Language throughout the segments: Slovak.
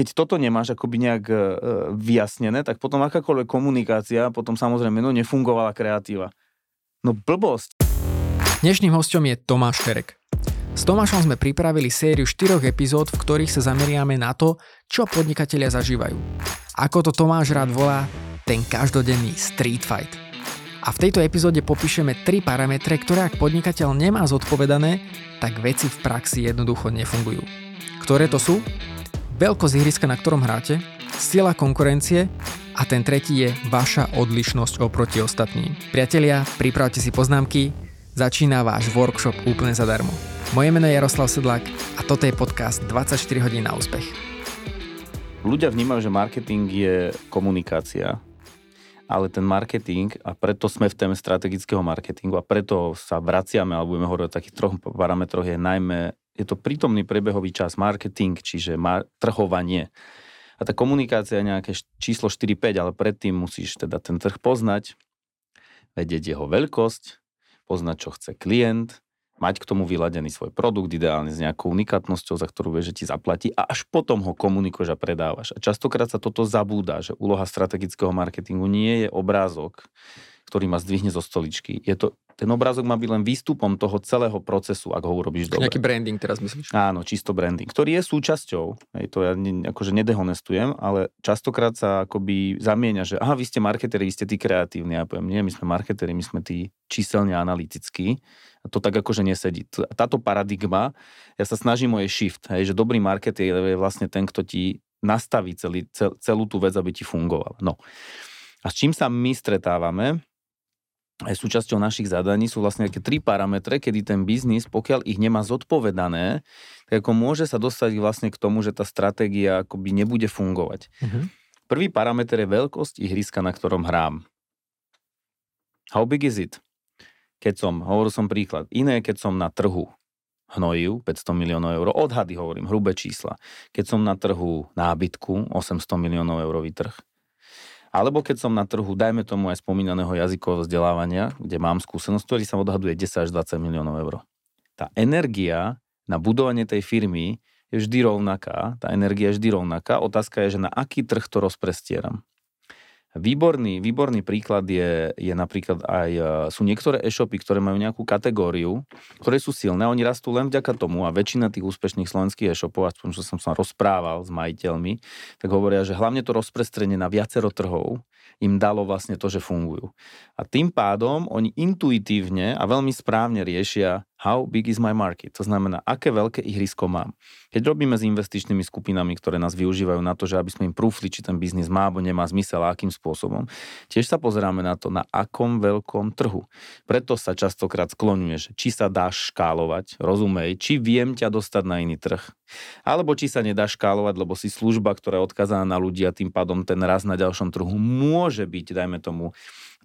keď toto nemáš akoby nejak e, vyjasnené, tak potom akákoľvek komunikácia, potom samozrejme, no nefungovala kreatíva. No blbosť. Dnešným hostom je Tomáš Ferek. S Tomášom sme pripravili sériu štyroch epizód, v ktorých sa zameriame na to, čo podnikatelia zažívajú. Ako to Tomáš rád volá, ten každodenný street fight. A v tejto epizóde popíšeme tri parametre, ktoré ak podnikateľ nemá zodpovedané, tak veci v praxi jednoducho nefungujú. Ktoré to sú? Veľkosť ihriska, na ktorom hráte, sila konkurencie a ten tretí je vaša odlišnosť oproti ostatným. Priatelia, pripravte si poznámky, začína váš workshop úplne zadarmo. Moje meno je Jaroslav Sedlák a toto je podcast 24 hodín na úspech. Ľudia vnímajú, že marketing je komunikácia, ale ten marketing, a preto sme v téme strategického marketingu a preto sa vraciame, alebo budeme hovoriť o takých troch parametroch, je najmä je to prítomný prebehový čas, marketing, čiže mar- trhovanie. A tá komunikácia je nejaké číslo 4-5, ale predtým musíš teda ten trh poznať, vedieť jeho veľkosť, poznať, čo chce klient, mať k tomu vyladený svoj produkt, ideálne s nejakou unikátnosťou, za ktorú vieš, že ti zaplatí a až potom ho komunikuješ a predávaš. A častokrát sa toto zabúda, že úloha strategického marketingu nie je obrázok, ktorý ma zdvihne zo stoličky. Je to ten obrázok má byť len výstupom toho celého procesu, ak ho urobíš dobre. Nejaký branding teraz myslíš? Áno, čisto branding, ktorý je súčasťou. Hej, to ja ne, akože nedehonestujem, ale častokrát sa akoby zamieňa, že aha, vy ste marketeri, vy ste tí kreatívni. Ja poviem, nie, my sme marketeri, my sme tí číselne analytickí. A to tak akože nesedí. Táto paradigma, ja sa snažím o jej shift, hej, že dobrý marketer je vlastne ten, kto ti nastaví celý, cel, celú tú vec, aby ti fungovala. No. A s čím sa my stretávame? Aj súčasťou našich zadaní sú vlastne také tri parametre, kedy ten biznis, pokiaľ ich nemá zodpovedané, tak ako môže sa dostať vlastne k tomu, že tá stratégia akoby nebude fungovať. Uh-huh. Prvý parameter je veľkosť ihriska, na ktorom hrám. How big is it? Keď som, hovoril som príklad, iné keď som na trhu hnojiv, 500 miliónov eur, odhady hovorím, hrubé čísla. Keď som na trhu nábytku, 800 miliónov eurový trh. Alebo keď som na trhu, dajme tomu aj spomínaného jazykového vzdelávania, kde mám skúsenosť, ktorý sa odhaduje 10 až 20 miliónov eur. Tá energia na budovanie tej firmy je vždy rovnaká, tá energia je vždy rovnaká. Otázka je, že na aký trh to rozprestieram. Výborný, výborný príklad je, je napríklad aj, e, sú niektoré e-shopy, ktoré majú nejakú kategóriu, ktoré sú silné, oni rastú len vďaka tomu a väčšina tých úspešných slovenských e-shopov, aspoň čo som sa rozprával s majiteľmi, tak hovoria, že hlavne to rozprestrenie na viacero trhov im dalo vlastne to, že fungujú. A tým pádom oni intuitívne a veľmi správne riešia, how big is my market, to znamená, aké veľké ihrisko mám. Keď robíme s investičnými skupinami, ktoré nás využívajú na to, že aby sme im prúfli, či ten biznis má alebo nemá zmysel a akým spôsobom, tiež sa pozeráme na to, na akom veľkom trhu. Preto sa častokrát skloňuje, že či sa dá škálovať, rozumej, či viem ťa dostať na iný trh, alebo či sa nedá škálovať, lebo si služba, ktorá je odkazaná na ľudí a tým pádom ten raz na ďalšom trhu môže byť, dajme tomu,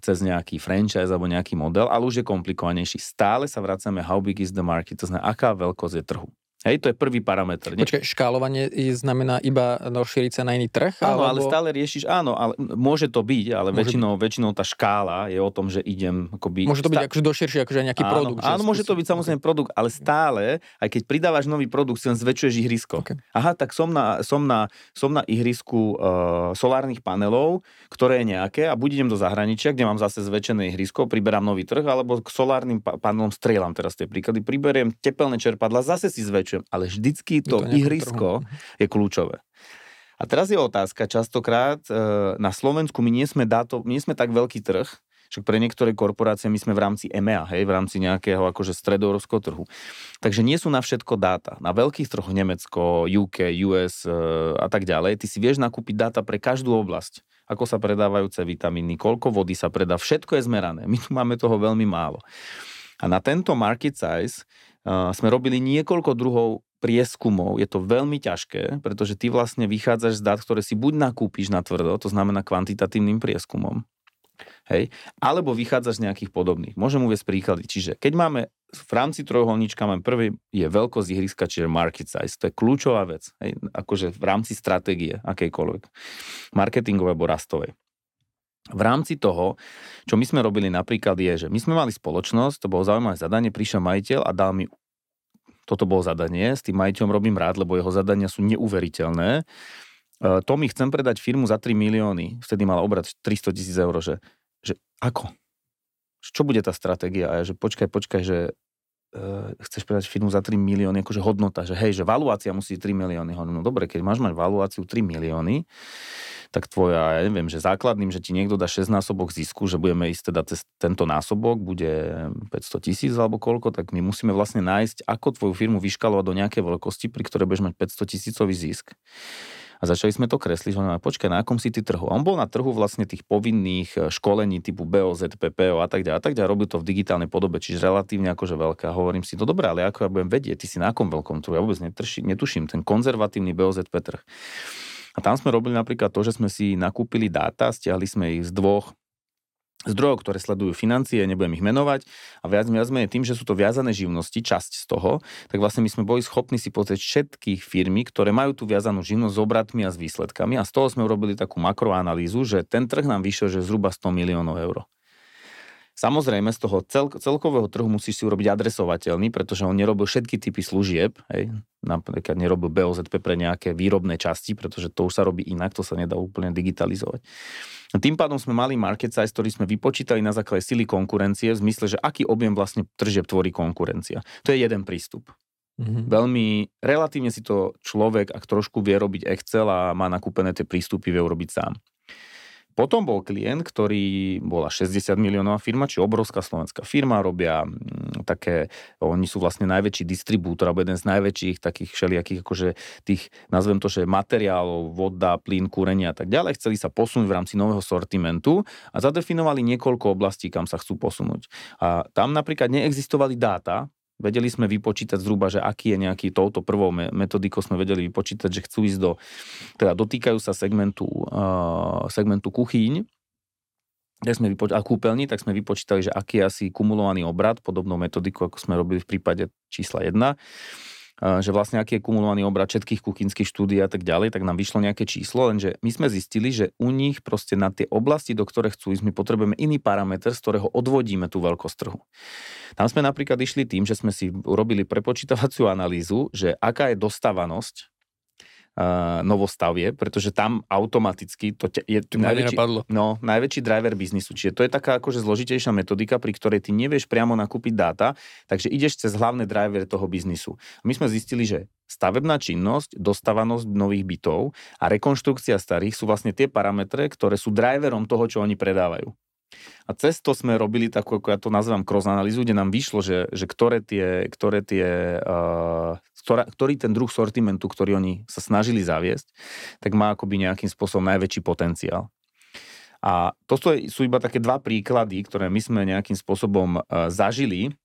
cez nejaký franchise alebo nejaký model, ale už je komplikovanejší. Stále sa vracame how big is the market, to znamená, aká veľkosť je trhu. Hej, to je prvý parameter. Počkaj, škálovanie znamená iba rozšíriť sa na iný trh? Áno, alebo... ale stále riešiš, áno, ale môže to byť, ale väčšinou, byť. väčšinou tá škála je o tom, že idem akoby... Môže to byť akože doširšie, akože nejaký áno, produkt. Áno, môže to byť samozrejme produkt, ale stále, aj keď pridávaš nový produkt, si len zväčšuješ ihrisko. Okay. Aha, tak som na, som na, som na ihrisku uh, solárnych panelov, ktoré je nejaké a buď idem do zahraničia, kde mám zase zväčšené ihrisko, priberám nový trh, alebo k solárnym panelom strieľam teraz tie príklady, priberiem tepelné čerpadla, zase si zväčšujem, ale vždycky to, to ihrisko trhu. je kľúčové. A teraz je otázka, častokrát e, na Slovensku my nie sme, dáto, nie sme tak veľký trh, však pre niektoré korporácie my sme v rámci EMEA, hej, v rámci nejakého akože stredoeurópskeho trhu. Takže nie sú na všetko dáta. Na veľkých trhoch Nemecko, UK, US e, a tak ďalej, ty si vieš nakúpiť dáta pre každú oblasť. Ako sa predávajú C vitamíny, koľko vody sa predá, všetko je zmerané. My tu máme toho veľmi málo. A na tento market size sme robili niekoľko druhov prieskumov je to veľmi ťažké, pretože ty vlastne vychádzaš z dát, ktoré si buď nakúpiš na tvrdo, to znamená kvantitatívnym prieskumom, hej, alebo vychádzaš z nejakých podobných. Môžem uvieť príklady. Čiže keď máme v rámci trojuholníčka mám prvý je veľkosť ihriska, čiže market size. To je kľúčová vec, hej, akože v rámci stratégie akejkoľvek, marketingovej alebo rastovej. V rámci toho, čo my sme robili napríklad je, že my sme mali spoločnosť, to bolo zaujímavé zadanie, prišiel majiteľ a dal mi toto bolo zadanie, s tým majiteľom robím rád, lebo jeho zadania sú neuveriteľné. uh, Tomi, chcem predať firmu za 3 milióny, vtedy mal obrad 300 tisíc eur, že, že ako? Čo bude tá stratégia? A ja, že počkaj, počkaj, že chceš predať firmu za 3 milióny, akože hodnota, že hej, že valuácia musí 3 milióny. No dobre, keď máš mať valuáciu 3 milióny, tak tvoja, ja neviem, že základným, že ti niekto dá 6 násobok zisku, že budeme ísť teda cez tento násobok, bude 500 tisíc alebo koľko, tak my musíme vlastne nájsť, ako tvoju firmu vyškalovať do nejakej veľkosti, pri ktorej budeš mať 500 tisícový zisk. Začali sme to kresliť, on počkaj, na akom si ty trhu? A on bol na trhu vlastne tých povinných e, školení typu BOZ, PPO a tak ďalej, a tak ďalej, robil to v digitálnej podobe, čiže relatívne akože veľká. Hovorím si, no dobré, ale ako ja budem vedieť, ty si na akom veľkom trhu, ja vôbec netuším, ten konzervatívny BOZP trh. A tam sme robili napríklad to, že sme si nakúpili dáta, stiahli sme ich z dvoch zdrojov, ktoré sledujú financie, nebudem ich menovať a viac viac menej tým, že sú to viazané živnosti, časť z toho, tak vlastne my sme boli schopní si pozrieť všetky firmy, ktoré majú tú viazanú živnosť s obratmi a s výsledkami a z toho sme urobili takú makroanalýzu, že ten trh nám vyšiel, že zhruba 100 miliónov eur. Samozrejme, z toho cel, celkového trhu musíš si urobiť adresovateľný, pretože on nerobil všetky typy služieb, hej. napríklad nerobil BOZP pre nejaké výrobné časti, pretože to už sa robí inak, to sa nedá úplne digitalizovať. Tým pádom sme mali market size, ktorý sme vypočítali na základe sily konkurencie, v zmysle, že aký objem vlastne tržieb tvorí konkurencia. To je jeden prístup. Mm-hmm. Veľmi relatívne si to človek, ak trošku vie robiť Excel a má nakúpené tie prístupy, vie urobiť sám. Potom bol klient, ktorý bola 60 miliónová firma, či obrovská slovenská firma, robia mm, také, oni sú vlastne najväčší distribútor, alebo jeden z najväčších takých všelijakých, akože tých, nazvem to, že materiálov, voda, plyn, kúrenia a tak ďalej. Chceli sa posunúť v rámci nového sortimentu a zadefinovali niekoľko oblastí, kam sa chcú posunúť. A tam napríklad neexistovali dáta, Vedeli sme vypočítať zhruba, že aký je nejaký touto prvou metodikou sme vedeli vypočítať, že chcú ísť do, teda dotýkajú sa segmentu, segmentu kuchyň, tak sme vypočítali, a kúpeľní, tak sme vypočítali, že aký je asi kumulovaný obrad, podobnou metodikou, ako sme robili v prípade čísla 1 že vlastne aký je kumulovaný obrad všetkých kuchynských štúdí a tak ďalej, tak nám vyšlo nejaké číslo, lenže my sme zistili, že u nich proste na tie oblasti, do ktoré chcú ísť, my potrebujeme iný parameter, z ktorého odvodíme tú veľkosť trhu. Tam sme napríklad išli tým, že sme si urobili prepočítavaciu analýzu, že aká je dostávanosť uh, novostavie, pretože tam automaticky to te, je to najväčší, no, najväčší driver biznisu. Čiže to je taká akože zložitejšia metodika, pri ktorej ty nevieš priamo nakúpiť dáta, takže ideš cez hlavné driver toho biznisu. My sme zistili, že stavebná činnosť, dostávanosť nových bytov a rekonštrukcia starých sú vlastne tie parametre, ktoré sú driverom toho, čo oni predávajú. A cez to sme robili takú, ako ja to nazývam cross analýzu, kde nám vyšlo, že, že ktoré tie, ktoré tie uh, ktorá, ktorý ten druh sortimentu, ktorý oni sa snažili zaviesť, tak má akoby nejakým spôsobom najväčší potenciál. A to sú iba také dva príklady, ktoré my sme nejakým spôsobom uh, zažili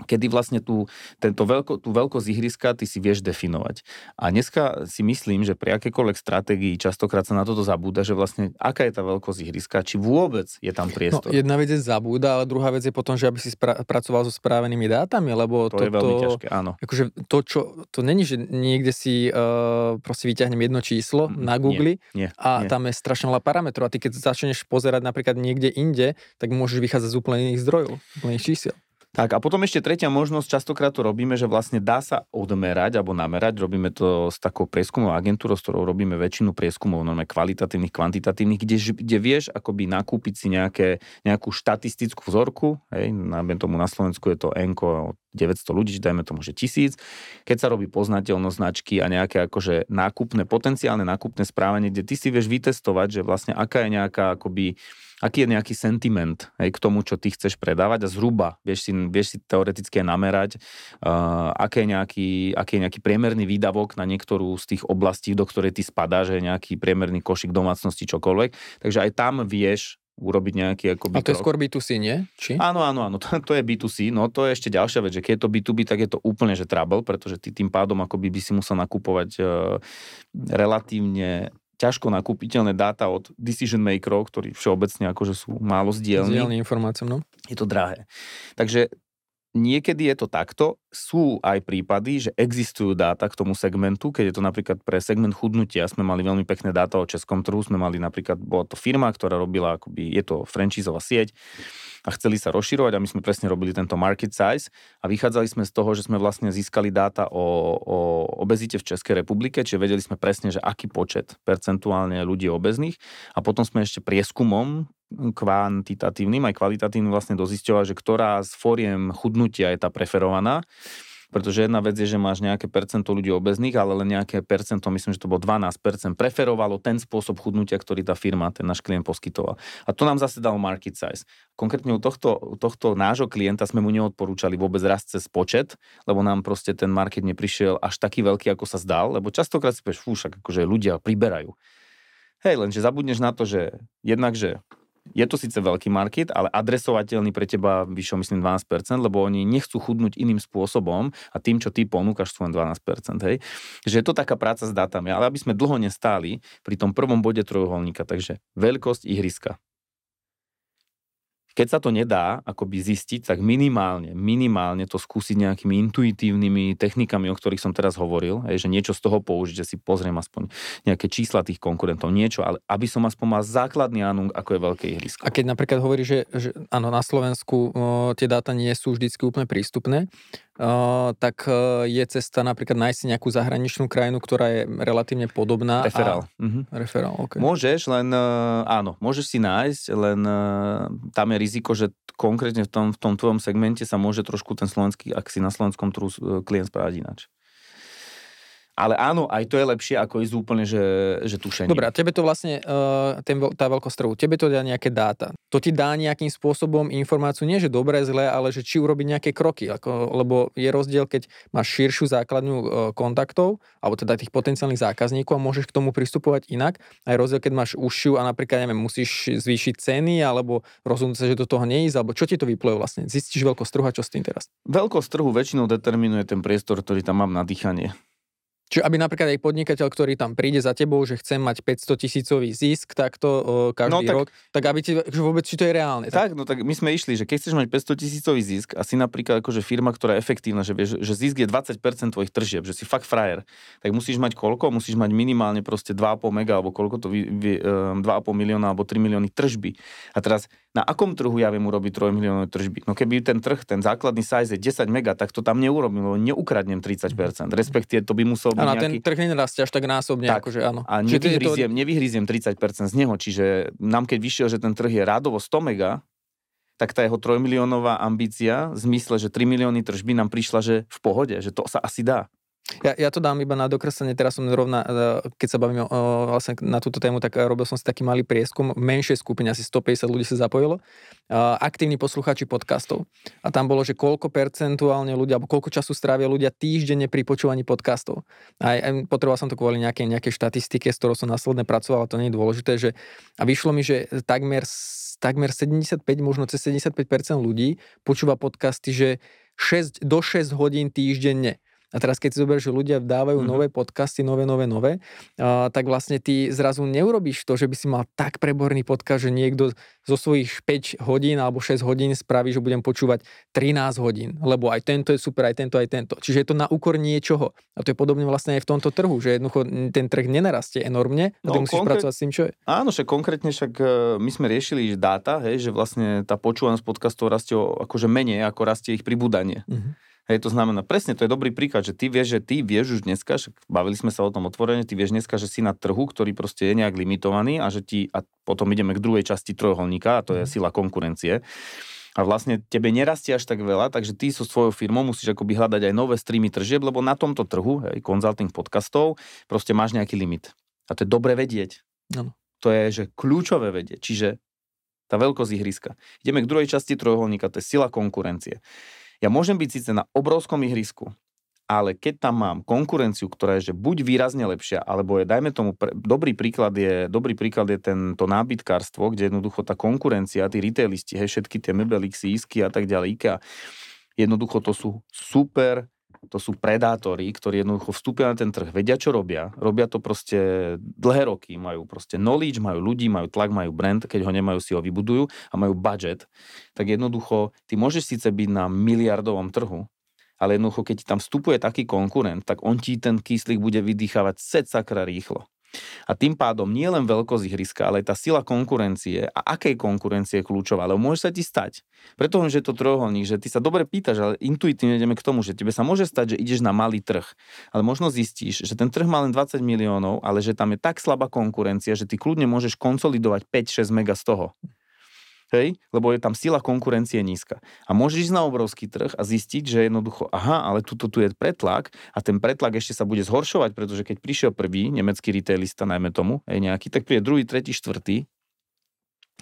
kedy vlastne tú, tento veľko, tú veľkosť ihriska ty si vieš definovať. A dneska si myslím, že pri akékoľvek stratégii častokrát sa na toto zabúda, že vlastne aká je tá veľkosť ihriska, či vôbec je tam priestor. No, jedna vec je zabúda, ale druhá vec je potom, že aby si spra- pracoval so správenými dátami, lebo to, to je veľmi ťažké, áno. Akože to, čo, to není, že niekde si uh, proste vyťahnem jedno číslo mm, na Google nie, nie, a nie. tam je strašne veľa parametrov a ty keď začneš pozerať napríklad niekde inde, tak môžeš vychádzať z úplne iných zdrojov, úplne iných čísiel. Tak a potom ešte tretia možnosť, častokrát to robíme, že vlastne dá sa odmerať alebo namerať, robíme to s takou prieskumou agentúrou, s ktorou robíme väčšinu prieskumov, normálne kvalitatívnych, kvantitatívnych, kde, kde vieš akoby nakúpiť si nejaké, nejakú štatistickú vzorku, hej, tomu na Slovensku je to ENKO 900 ľudí, dajme tomu, že tisíc. Keď sa robí poznateľnosť značky a nejaké akože nákupné, potenciálne nákupné správanie, kde ty si vieš vytestovať, že vlastne aká je nejaká akoby aký je nejaký sentiment hej, k tomu, čo ty chceš predávať a zhruba vieš si, vieš si teoreticky namerať, uh, aké, je nejaký, aký je nejaký priemerný výdavok na niektorú z tých oblastí, do ktorej ty spadá, že nejaký priemerný košik domácnosti, čokoľvek. Takže aj tam vieš urobiť nejaký akoby A to je skôr B2C, nie? Či? Áno, áno, áno, to, to je B2C, no to je ešte ďalšia vec, že keď je to B2B, tak je to úplne že trouble, pretože ty tým pádom akoby by si musel nakúpovať uh, relatívne ťažko nakúpiteľné dáta od decision makerov, ktorí všeobecne akože sú málo zdielni. Zdielni informáciám, no. Je to drahé. Takže niekedy je to takto. Sú aj prípady, že existujú dáta k tomu segmentu, keď je to napríklad pre segment chudnutia, sme mali veľmi pekné dáta o českom trhu, sme mali napríklad, bola to firma, ktorá robila, akoby, je to francízová sieť, a chceli sa rozširovať a my sme presne robili tento market size a vychádzali sme z toho, že sme vlastne získali dáta o, o obezite v Českej republike, čiže vedeli sme presne, že aký počet percentuálne ľudí obezných. A potom sme ešte prieskumom kvantitatívnym aj kvalitatívnym vlastne dozisťovali, že ktorá z fóriem chudnutia je tá preferovaná pretože jedna vec je, že máš nejaké percento ľudí obezných, ale len nejaké percento, myslím, že to bolo 12%, preferovalo ten spôsob chudnutia, ktorý tá firma, ten náš klient poskytoval. A to nám zase dal market size. Konkrétne u tohto, u tohto nášho klienta sme mu neodporúčali vôbec rast cez počet, lebo nám proste ten market neprišiel až taký veľký, ako sa zdal, lebo častokrát si povieš, fú, však akože ľudia priberajú. Hej, lenže zabudneš na to, že jednak, že je to síce veľký market, ale adresovateľný pre teba vyššie myslím 12%, lebo oni nechcú chudnúť iným spôsobom a tým, čo ty ponúkaš, sú len 12%. Hej. Že je to taká práca s dátami, ale aby sme dlho nestáli pri tom prvom bode trojuholníka, takže veľkosť ihriska. Keď sa to nedá akoby zistiť, tak minimálne, minimálne to skúsiť nejakými intuitívnymi technikami, o ktorých som teraz hovoril, je, že niečo z toho použiť, že si pozriem aspoň nejaké čísla tých konkurentov, niečo, ale aby som aspoň mal základný anung, ako je veľké ihrisko. A keď napríklad hovorí, že, že áno, na Slovensku o, tie dáta nie sú vždy úplne prístupné, tak je cesta napríklad nájsť si nejakú zahraničnú krajinu, ktorá je relatívne podobná. Referál. A... Mhm. Referál, okay. Môžeš, len áno, môžeš si nájsť, len tam je riziko, že konkrétne v tom, v tom tvojom segmente sa môže trošku ten slovenský, ak si na slovenskom trhu klient správať ináč. Ale áno, aj to je lepšie, ako ísť úplne, že, že tušenie. Dobre, a tebe to vlastne, uh, ten, tá veľkosť trhu, tebe to dá nejaké dáta. To ti dá nejakým spôsobom informáciu, nie že dobré, zlé, ale že či urobiť nejaké kroky. Ako, lebo je rozdiel, keď máš širšiu základňu uh, kontaktov, alebo teda tých potenciálnych zákazníkov a môžeš k tomu pristupovať inak. A je rozdiel, keď máš užšiu a napríklad, neviem, musíš zvýšiť ceny, alebo rozhodnúť sa, že do toho neísť, alebo čo ti to vypluje vlastne? Zistíš veľkosť trhu a čo s tým teraz? Veľkosť trhu väčšinou determinuje ten priestor, ktorý tam mám na dýchanie. Čiže aby napríklad aj podnikateľ, ktorý tam príde za tebou, že chce mať 500 tisícový zisk takto o, každý no, tak, rok, tak aby ti, že vôbec, či to je reálne. Tak? tak, no tak my sme išli, že keď chceš mať 500 tisícový zisk a si napríklad akože firma, ktorá je efektívna, že vieš, že zisk je 20% tvojich tržieb, že si fakt frajer, tak musíš mať koľko? Musíš mať minimálne proste 2,5 mega, alebo koľko to, vy, vy, 2,5 milióna, alebo 3 milióny tržby. A teraz na akom trhu ja viem urobiť 3 miliónové tržby? No keby ten trh, ten základný size je 10 mega, tak to tam neurobím, lebo neukradnem 30%. Respektíve to by musel byť nejaký... ten trh nenarastie až tak násobne, tak, akože áno. A nevyhryziem, to... nevyhryziem 30% z neho, čiže nám keď vyšiel, že ten trh je rádovo 100 mega, tak tá jeho 3 miliónová ambícia v zmysle, že 3 milióny tržby nám prišla, že v pohode, že to sa asi dá. Ja, ja to dám iba na dokreslenie, teraz som rovna, e, keď sa bavíme o, vlastne na túto tému, tak robil som si taký malý prieskum, menšej skupine, asi 150 ľudí sa zapojilo, aktívni posluchači podcastov. A tam bolo, že koľko percentuálne ľudia, alebo koľko času strávia ľudia týždenne pri počúvaní podcastov. A aj, potreboval som to kvôli nejakej, nejakej štatistike, s ktorou som následne pracoval, a to nie je dôležité, že a vyšlo mi, že takmer, takmer 75, možno cez 75% ľudí počúva podcasty, že 6, do 6 hodín týždenne. A teraz keď si zoberieš, že ľudia dávajú mm-hmm. nové podcasty, nové, nové, nové, uh, tak vlastne ty zrazu neurobíš to, že by si mal tak preborný podcast, že niekto zo svojich 5 hodín alebo 6 hodín spraví, že budem počúvať 13 hodín, lebo aj tento je super, aj tento, aj tento. Čiže je to na úkor niečoho. A to je podobne vlastne aj v tomto trhu, že jednoducho ten trh nenarastie enormne a no, ty musíš konkrét... pracovať s tým, čo je. Áno, však konkrétne však e, my sme riešili dáta, hej, že vlastne tá počúvanosť podcastov rastie akože menej, ako rastie ich pribúdanie. Mm-hmm. Hej, to znamená, presne, to je dobrý príklad, že ty vieš, že ty vieš už dneska, že bavili sme sa o tom otvorene, ty vieš dneska, že si na trhu, ktorý proste je nejak limitovaný a že ti, a potom ideme k druhej časti trojuholníka, a to je mhm. sila konkurencie. A vlastne tebe nerastie až tak veľa, takže ty so svojou firmou musíš akoby hľadať aj nové streamy tržieb, lebo na tomto trhu, hej, consulting podcastov, proste máš nejaký limit. A to je dobre vedieť. No. To je, že kľúčové vedieť. Čiže tá veľkosť ihriska. Ideme k druhej časti trojuholníka, to je sila konkurencie. Ja môžem byť síce na obrovskom ihrisku, ale keď tam mám konkurenciu, ktorá je že buď výrazne lepšia, alebo je, dajme tomu, pre, dobrý príklad je, dobrý príklad je tento nábytkárstvo, kde jednoducho tá konkurencia, tí retailisti, hej, všetky tie Mebelixy, Isky a tak ďalej, IKEA, jednoducho to sú super to sú predátori, ktorí jednoducho vstúpia na ten trh, vedia, čo robia, robia to proste dlhé roky, majú proste knowledge, majú ľudí, majú tlak, majú brand, keď ho nemajú, si ho vybudujú a majú budget, tak jednoducho ty môžeš síce byť na miliardovom trhu, ale jednoducho, keď tam vstupuje taký konkurent, tak on ti ten kyslík bude vydýchavať set sakra rýchlo. A tým pádom nie len veľkosť ihriska, ale aj tá sila konkurencie a akej konkurencie je kľúčová, ale môže sa ti stať. Preto že je to trojuholník, že ty sa dobre pýtaš, ale intuitívne ideme k tomu, že tebe sa môže stať, že ideš na malý trh, ale možno zistíš, že ten trh má len 20 miliónov, ale že tam je tak slabá konkurencia, že ty kľudne môžeš konsolidovať 5-6 mega z toho hej, lebo je tam sila konkurencie nízka. A môžeš ísť na obrovský trh a zistiť, že jednoducho, aha, ale tuto tu je pretlak a ten pretlak ešte sa bude zhoršovať, pretože keď prišiel prvý nemecký retailista, najmä tomu, hej, nejaký, tak príde druhý, tretí, štvrtý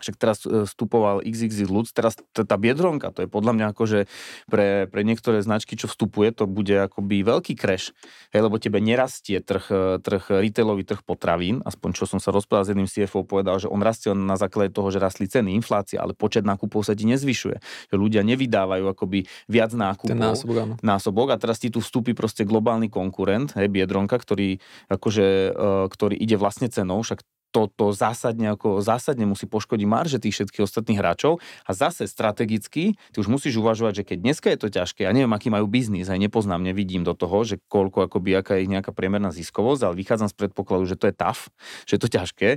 však teraz e, vstupoval XXX ľud, teraz tá biedronka, to je podľa mňa akože pre, pre niektoré značky, čo vstupuje, to bude akoby veľký crash, hej, lebo tebe nerastie trh, e, trh retailový trh potravín, aspoň čo som sa rozprával s jedným CFO, povedal, že on rastie na základe toho, že rastli ceny, inflácia, ale počet nákupov sa ti nezvyšuje. Že ľudia nevydávajú akoby viac nákupov. Ten násobok, áno. násobok a teraz ti tu vstúpi proste globálny konkurent, hej, biedronka, ktorý, akože, ktorý ide vlastne cenou, však toto zásadne, ako zásadne musí poškodiť marže tých všetkých ostatných hráčov. A zase strategicky ty už musíš uvažovať, že keď dneska je to ťažké, ja neviem, aký majú biznis, aj nepoznám, nevidím do toho, že koľko akoby, aká je nejaká priemerná ziskovosť, ale vychádzam z predpokladu, že to je tough, že je to ťažké,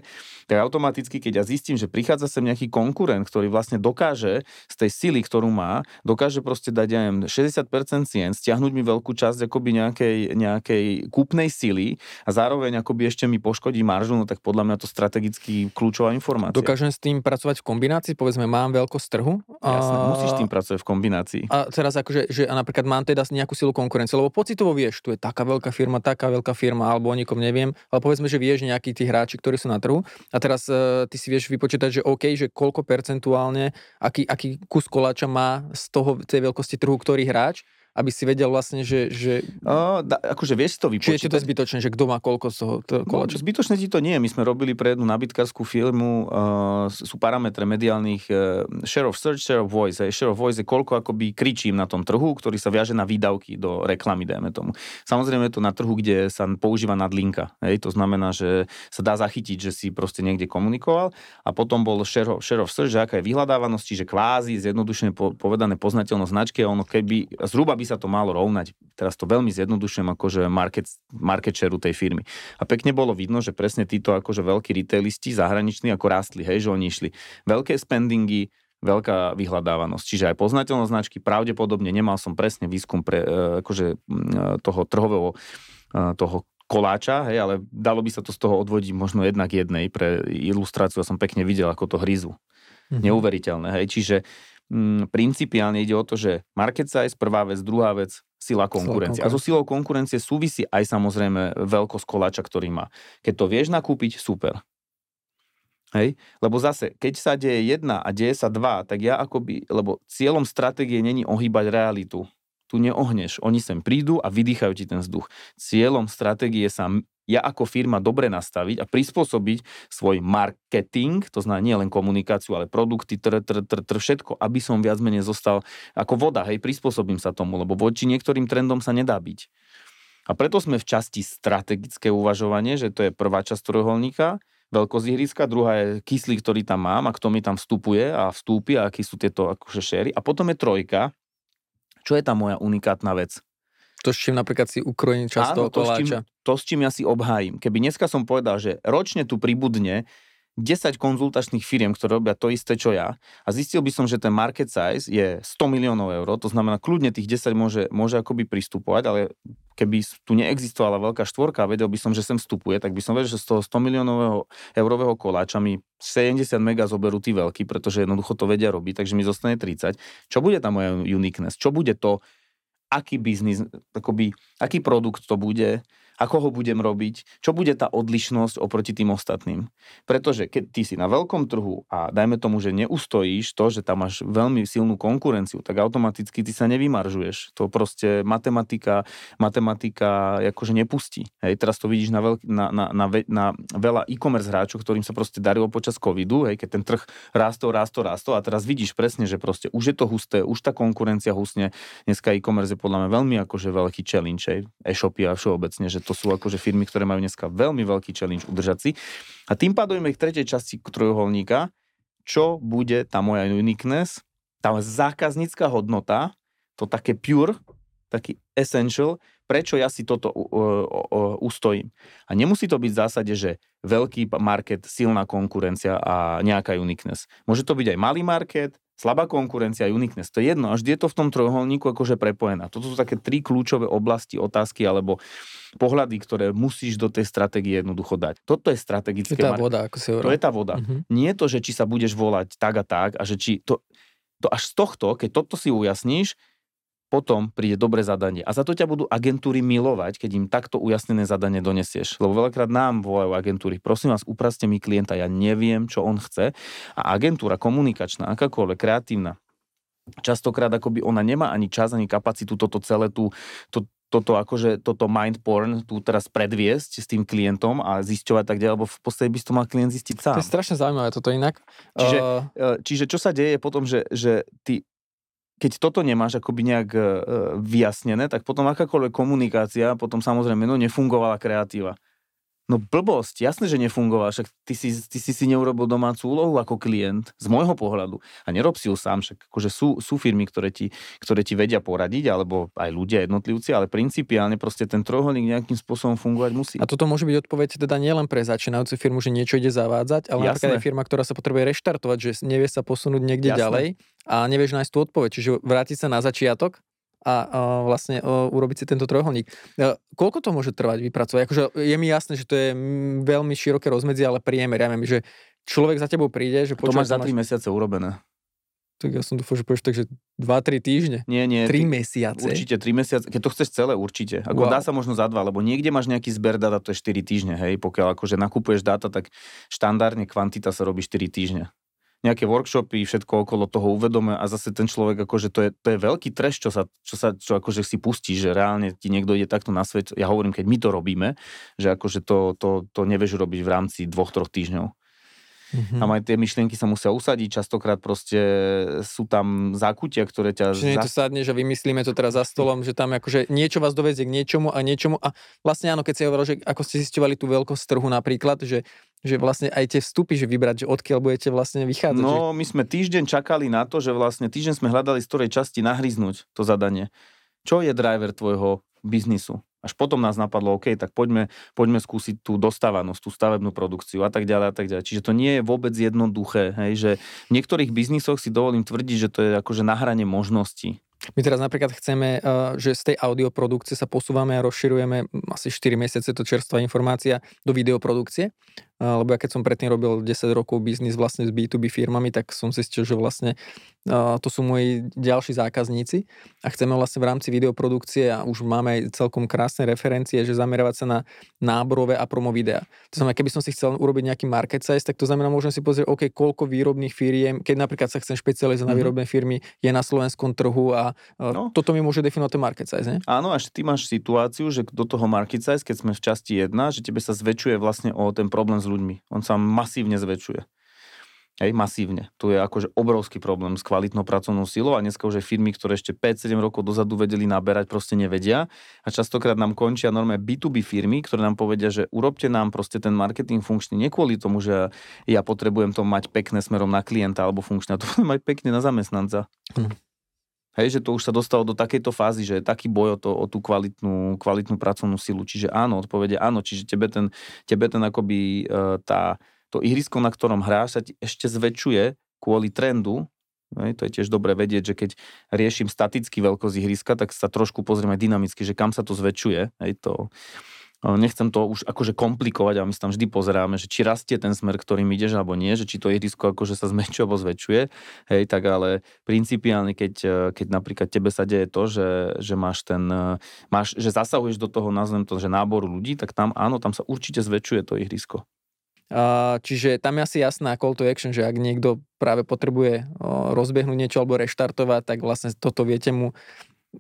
tak automaticky, keď ja zistím, že prichádza sem nejaký konkurent, ktorý vlastne dokáže z tej sily, ktorú má, dokáže proste dať, ja neviem, 60% cien, stiahnuť mi veľkú časť akoby nejakej, nejakej kúpnej sily a zároveň akoby ešte mi poškodí maržu, no tak podľa mňa to strategicky kľúčová informácia. Dokážem s tým pracovať v kombinácii? Povedzme, mám veľkosť trhu. A... Jasné, musíš s tým pracovať v kombinácii. A teraz akože, že a napríklad mám teda nejakú silu konkurencie, lebo pocitovo vieš, tu je taká veľká firma, taká veľká firma, alebo o nikom neviem, ale povedzme, že vieš nejakí tí hráči, ktorí sú na trhu a teraz uh, ty si vieš vypočítať, že OK, že koľko percentuálne, aký, aký kus koláča má z toho tej veľkosti trhu ktorý hráč aby si vedel vlastne, že... že... O, da, akože vieš to vypočítať. Čiže je to zbytočné, že kto má koľko z toho koláča? No, zbytočné ti to nie. My sme robili pre jednu nabytkárskú filmu, uh, sú parametre mediálnych uh, share of search, share of voice. Aj share of voice je koľko akoby kričím na tom trhu, ktorý sa viaže na výdavky do reklamy, dajme tomu. Samozrejme je to na trhu, kde sa používa nadlinka. Hej? To znamená, že sa dá zachytiť, že si proste niekde komunikoval a potom bol share of, share of search, že aká je vyhľadávanosť, čiže kvázi zjednodušene povedané poznateľnosť značky a ono keby zhruba by sa to malo rovnať. Teraz to veľmi zjednodušujem akože market, market share tej firmy. A pekne bolo vidno, že presne títo akože veľkí retailisti zahraniční ako rástli, hej, že oni išli veľké spendingy, veľká vyhľadávanosť. Čiže aj poznateľnosť značky, pravdepodobne nemal som presne výskum pre e, akože e, toho trhového e, toho koláča, hej, ale dalo by sa to z toho odvodiť možno jednak jednej pre ilustráciu, ja som pekne videl, ako to hryzu. Mm-hmm. Neuveriteľné, hej, čiže mm, principiálne ide o to, že market size, prvá vec, druhá vec, sila konkurencie. A so silou konkurencie súvisí aj samozrejme veľkosť koláča, ktorý má. Keď to vieš nakúpiť, super. Hej? Lebo zase, keď sa deje jedna a deje sa dva, tak ja akoby, lebo cieľom stratégie není ohýbať realitu. Tu neohneš. Oni sem prídu a vydýchajú ti ten vzduch. Cieľom stratégie sa ja ako firma dobre nastaviť a prispôsobiť svoj marketing, to znamená nie len komunikáciu, ale produkty, tr, tr, tr, tr, všetko, aby som viac menej zostal ako voda, hej, prispôsobím sa tomu, lebo voči niektorým trendom sa nedá byť. A preto sme v časti strategické uvažovanie, že to je prvá časť trojuholníka, veľkosť ihriska, druhá je kyslík, ktorý tam mám a kto mi tam vstupuje a vstúpi a aký sú tieto akože šéry. A potom je trojka, čo je tá moja unikátna vec? To, s čím napríklad si ukrojím často to, s čím, to, s čím ja si obhájim. Keby dneska som povedal, že ročne tu pribudne 10 konzultačných firiem, ktoré robia to isté, čo ja a zistil by som, že ten market size je 100 miliónov eur, to znamená, kľudne tých 10 môže, môže akoby pristupovať, ale keby tu neexistovala veľká štvorka a vedel by som, že sem vstupuje, tak by som vedel, že z toho 100 miliónového eurového koláča mi 70 mega zoberú tí veľkí, pretože jednoducho to vedia robiť, takže mi zostane 30. Čo bude tá moja uniqueness? Čo bude to, aký biznis, akoby, aký produkt to bude, ako ho budem robiť, čo bude tá odlišnosť oproti tým ostatným. Pretože keď ty si na veľkom trhu a dajme tomu, že neustojíš to, že tam máš veľmi silnú konkurenciu, tak automaticky ty sa nevymaržuješ. To proste matematika, matematika akože nepustí. Hej, teraz to vidíš na, veľk, na, na, na, na veľa e-commerce hráčov, ktorým sa proste darilo počas covidu, hej, keď ten trh rástol, rástol, rástol a teraz vidíš presne, že proste už je to husté, už tá konkurencia husne. Dneska e-commerce je podľa mňa veľmi akože veľký challenge, e-shopy a všeobecne, že to sú akože firmy, ktoré majú dneska veľmi veľký challenge udržať si. A tým pádom k tretej časti trojuholníka, čo bude tá moja uniqueness, tá zákaznícka hodnota, to také pure, taký essential, prečo ja si toto ustojím. A nemusí to byť v zásade, že veľký market, silná konkurencia a nejaká uniqueness. Môže to byť aj malý market, slabá konkurencia, uniqueness. To je jedno, až je to v tom trojuholníku akože prepojená. Toto sú také tri kľúčové oblasti, otázky alebo pohľady, ktoré musíš do tej stratégie jednoducho dať. Toto je strategické. To je tá voda, ako si hovoril. To je tá voda. Uh-huh. Nie je to, že či sa budeš volať tak a tak a že či to, to až z tohto, keď toto si ujasníš, potom príde dobré zadanie. A za to ťa budú agentúry milovať, keď im takto ujasnené zadanie donesieš. Lebo veľakrát nám volajú agentúry, prosím vás, upraste mi klienta, ja neviem, čo on chce. A agentúra komunikačná, akákoľvek, kreatívna, častokrát akoby ona nemá ani čas, ani kapacitu toto celé tú, to, toto akože, toto mind porn tu teraz predviesť s tým klientom a zisťovať tak ďalej, lebo v podstate by to mal klient zistiť sám. To je strašne zaujímavé toto inak. Čiže, uh... čiže čo sa deje potom, že, že ty keď toto nemáš akoby nejak uh, vyjasnené, tak potom akákoľvek komunikácia, potom samozrejme, no nefungovala kreatíva. No blbosť, jasné, že nefungoval, však ty si, ty si si neurobil domácu úlohu ako klient, z môjho pohľadu. A nerob si ju sám, však akože sú, sú firmy, ktoré ti, ktoré ti vedia poradiť, alebo aj ľudia, jednotlivci, ale principiálne proste ten trojuholník nejakým spôsobom fungovať musí. A toto môže byť odpoveď teda nielen pre začínajúcu firmu, že niečo ide zavádzať, ale Jasné. napríklad aj firma, ktorá sa potrebuje reštartovať, že nevie sa posunúť niekde Jasné. ďalej a nevieš nájsť tú odpoveď. Čiže vrátiť sa na začiatok a, a vlastne a, urobiť si tento trojuholník. A, koľko to môže trvať vypracovať? Akože je mi jasné, že to je veľmi široké rozmedzie, ale priemer, ja viem, že človek za tebou príde, že To máš za 3 máš... mesiace urobené. Tak ja som dúfal, že povieš tak, že 2-3 týždne. Nie, nie. 3 mesiace. Určite 3 mesiace. Keď to chceš celé, určite. Ako wow. dá sa možno za 2, lebo niekde máš nejaký zber dáta, to je 4 týždne, hej. Pokiaľ akože nakupuješ dáta, tak štandardne kvantita sa robí 4 týždne nejaké workshopy, všetko okolo toho uvedome a zase ten človek, akože to je, to je veľký treš, čo sa, čo sa čo akože si pustí, že reálne ti niekto ide takto na svet. Ja hovorím, keď my to robíme, že akože to, to, to nevieš robiť v rámci dvoch, troch týždňov. Mm-hmm. Tam aj tie myšlienky sa musia usadiť, častokrát proste sú tam zákutia, ktoré ťa... Čiže nie to sadne, že vymyslíme to teraz za stolom, že tam akože niečo vás dovezie k niečomu a niečomu a vlastne áno, keď si hovoril, že ako ste zistovali tú veľkosť trhu napríklad, že že vlastne aj tie vstupy, že vybrať, že odkiaľ budete vlastne vychádzať. No, že... my sme týždeň čakali na to, že vlastne týždeň sme hľadali z ktorej časti nahryznúť to zadanie. Čo je driver tvojho biznisu? Až potom nás napadlo, OK, tak poďme, poďme skúsiť tú dostávanosť, tú stavebnú produkciu a tak ďalej a tak ďalej. Čiže to nie je vôbec jednoduché, hej, že v niektorých biznisoch si dovolím tvrdiť, že to je akože na hrane možností. My teraz napríklad chceme, eh, že z tej audioprodukcie sa posúvame a rozširujeme asi 4 mesiace, to čerstvá informácia, do videoprodukcie. Lebo ja keď som predtým robil 10 rokov biznis vlastne s B2B firmami, tak som zistil, že vlastne to sú moji ďalší zákazníci a chceme vlastne v rámci videoprodukcie a už máme aj celkom krásne referencie, že zamerovať sa na náborové a promo videa. To znamená, keby som si chcel urobiť nejaký market size, tak to znamená, môžem si pozrieť, OK, koľko výrobných firiem, keď napríklad sa chcem špecializovať mm-hmm. na mhm. výrobné firmy, je na slovenskom trhu a No. Toto mi môže definovať ten market size, nie? Áno, až ty máš situáciu, že do toho market size, keď sme v časti 1, že tebe sa zväčšuje vlastne o ten problém s ľuďmi. On sa masívne zväčšuje. Hej, masívne. Tu je akože obrovský problém s kvalitnou pracovnou silou a dneska už aj firmy, ktoré ešte 5-7 rokov dozadu vedeli naberať, proste nevedia. A častokrát nám končia normálne B2B firmy, ktoré nám povedia, že urobte nám proste ten marketing funkčný. Nie kvôli tomu, že ja potrebujem to mať pekné smerom na klienta alebo funkčné, to mať pekne na zamestnanca. Hm. Hej, že to už sa dostalo do takejto fázy, že je taký boj o, to, o tú kvalitnú, kvalitnú pracovnú silu. Čiže áno, odpovede áno, čiže tebe ten, tebe ten akoby e, tá, to ihrisko, na ktorom hráš, sa ti ešte zväčšuje kvôli trendu, hej, to je tiež dobre vedieť, že keď riešim staticky veľkosť ihriska, tak sa trošku pozrieme dynamicky, že kam sa to zväčšuje. Hej, to, nechcem to už akože komplikovať, ale my sa tam vždy pozeráme, že či rastie ten smer, ktorým ideš alebo nie, že či to ihrisko akože sa zmenšuje alebo zväčšuje, hej, tak ale principiálne, keď, keď napríklad tebe sa deje to, že, že máš ten, máš, že zasahuješ do toho, nazvem to, že náboru ľudí, tak tam áno, tam sa určite zväčšuje to ihrisko. Čiže tam je asi jasná call to action, že ak niekto práve potrebuje rozbehnúť niečo alebo reštartovať, tak vlastne toto viete mu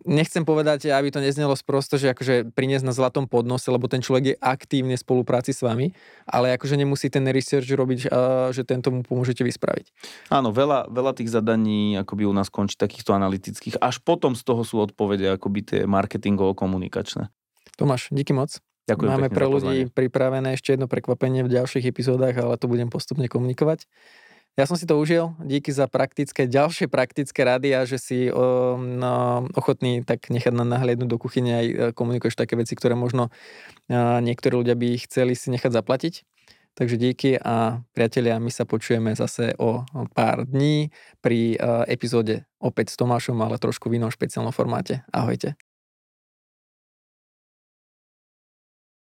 nechcem povedať, aby to neznelo sprosto, že akože priniesť na zlatom podnose, lebo ten človek je aktívne v spolupráci s vami, ale akože nemusí ten research robiť, že tento mu pomôžete vyspraviť. Áno, veľa, veľa tých zadaní akoby u nás končí takýchto analytických, až potom z toho sú odpovede akoby tie marketingovo-komunikačné. Tomáš, díky moc. Ďakujem Máme pre ľudí pripravené ešte jedno prekvapenie v ďalších epizódach, ale to budem postupne komunikovať. Ja som si to užil, díky za praktické, ďalšie praktické rady a že si no, ochotný tak nechať na nahliadnúť do kuchyne aj e, komunikuješ také veci, ktoré možno a, niektorí ľudia by chceli si nechať zaplatiť. Takže díky a priatelia, my sa počujeme zase o pár dní pri epizóde opäť s Tomášom, ale trošku v inom špeciálnom formáte. Ahojte.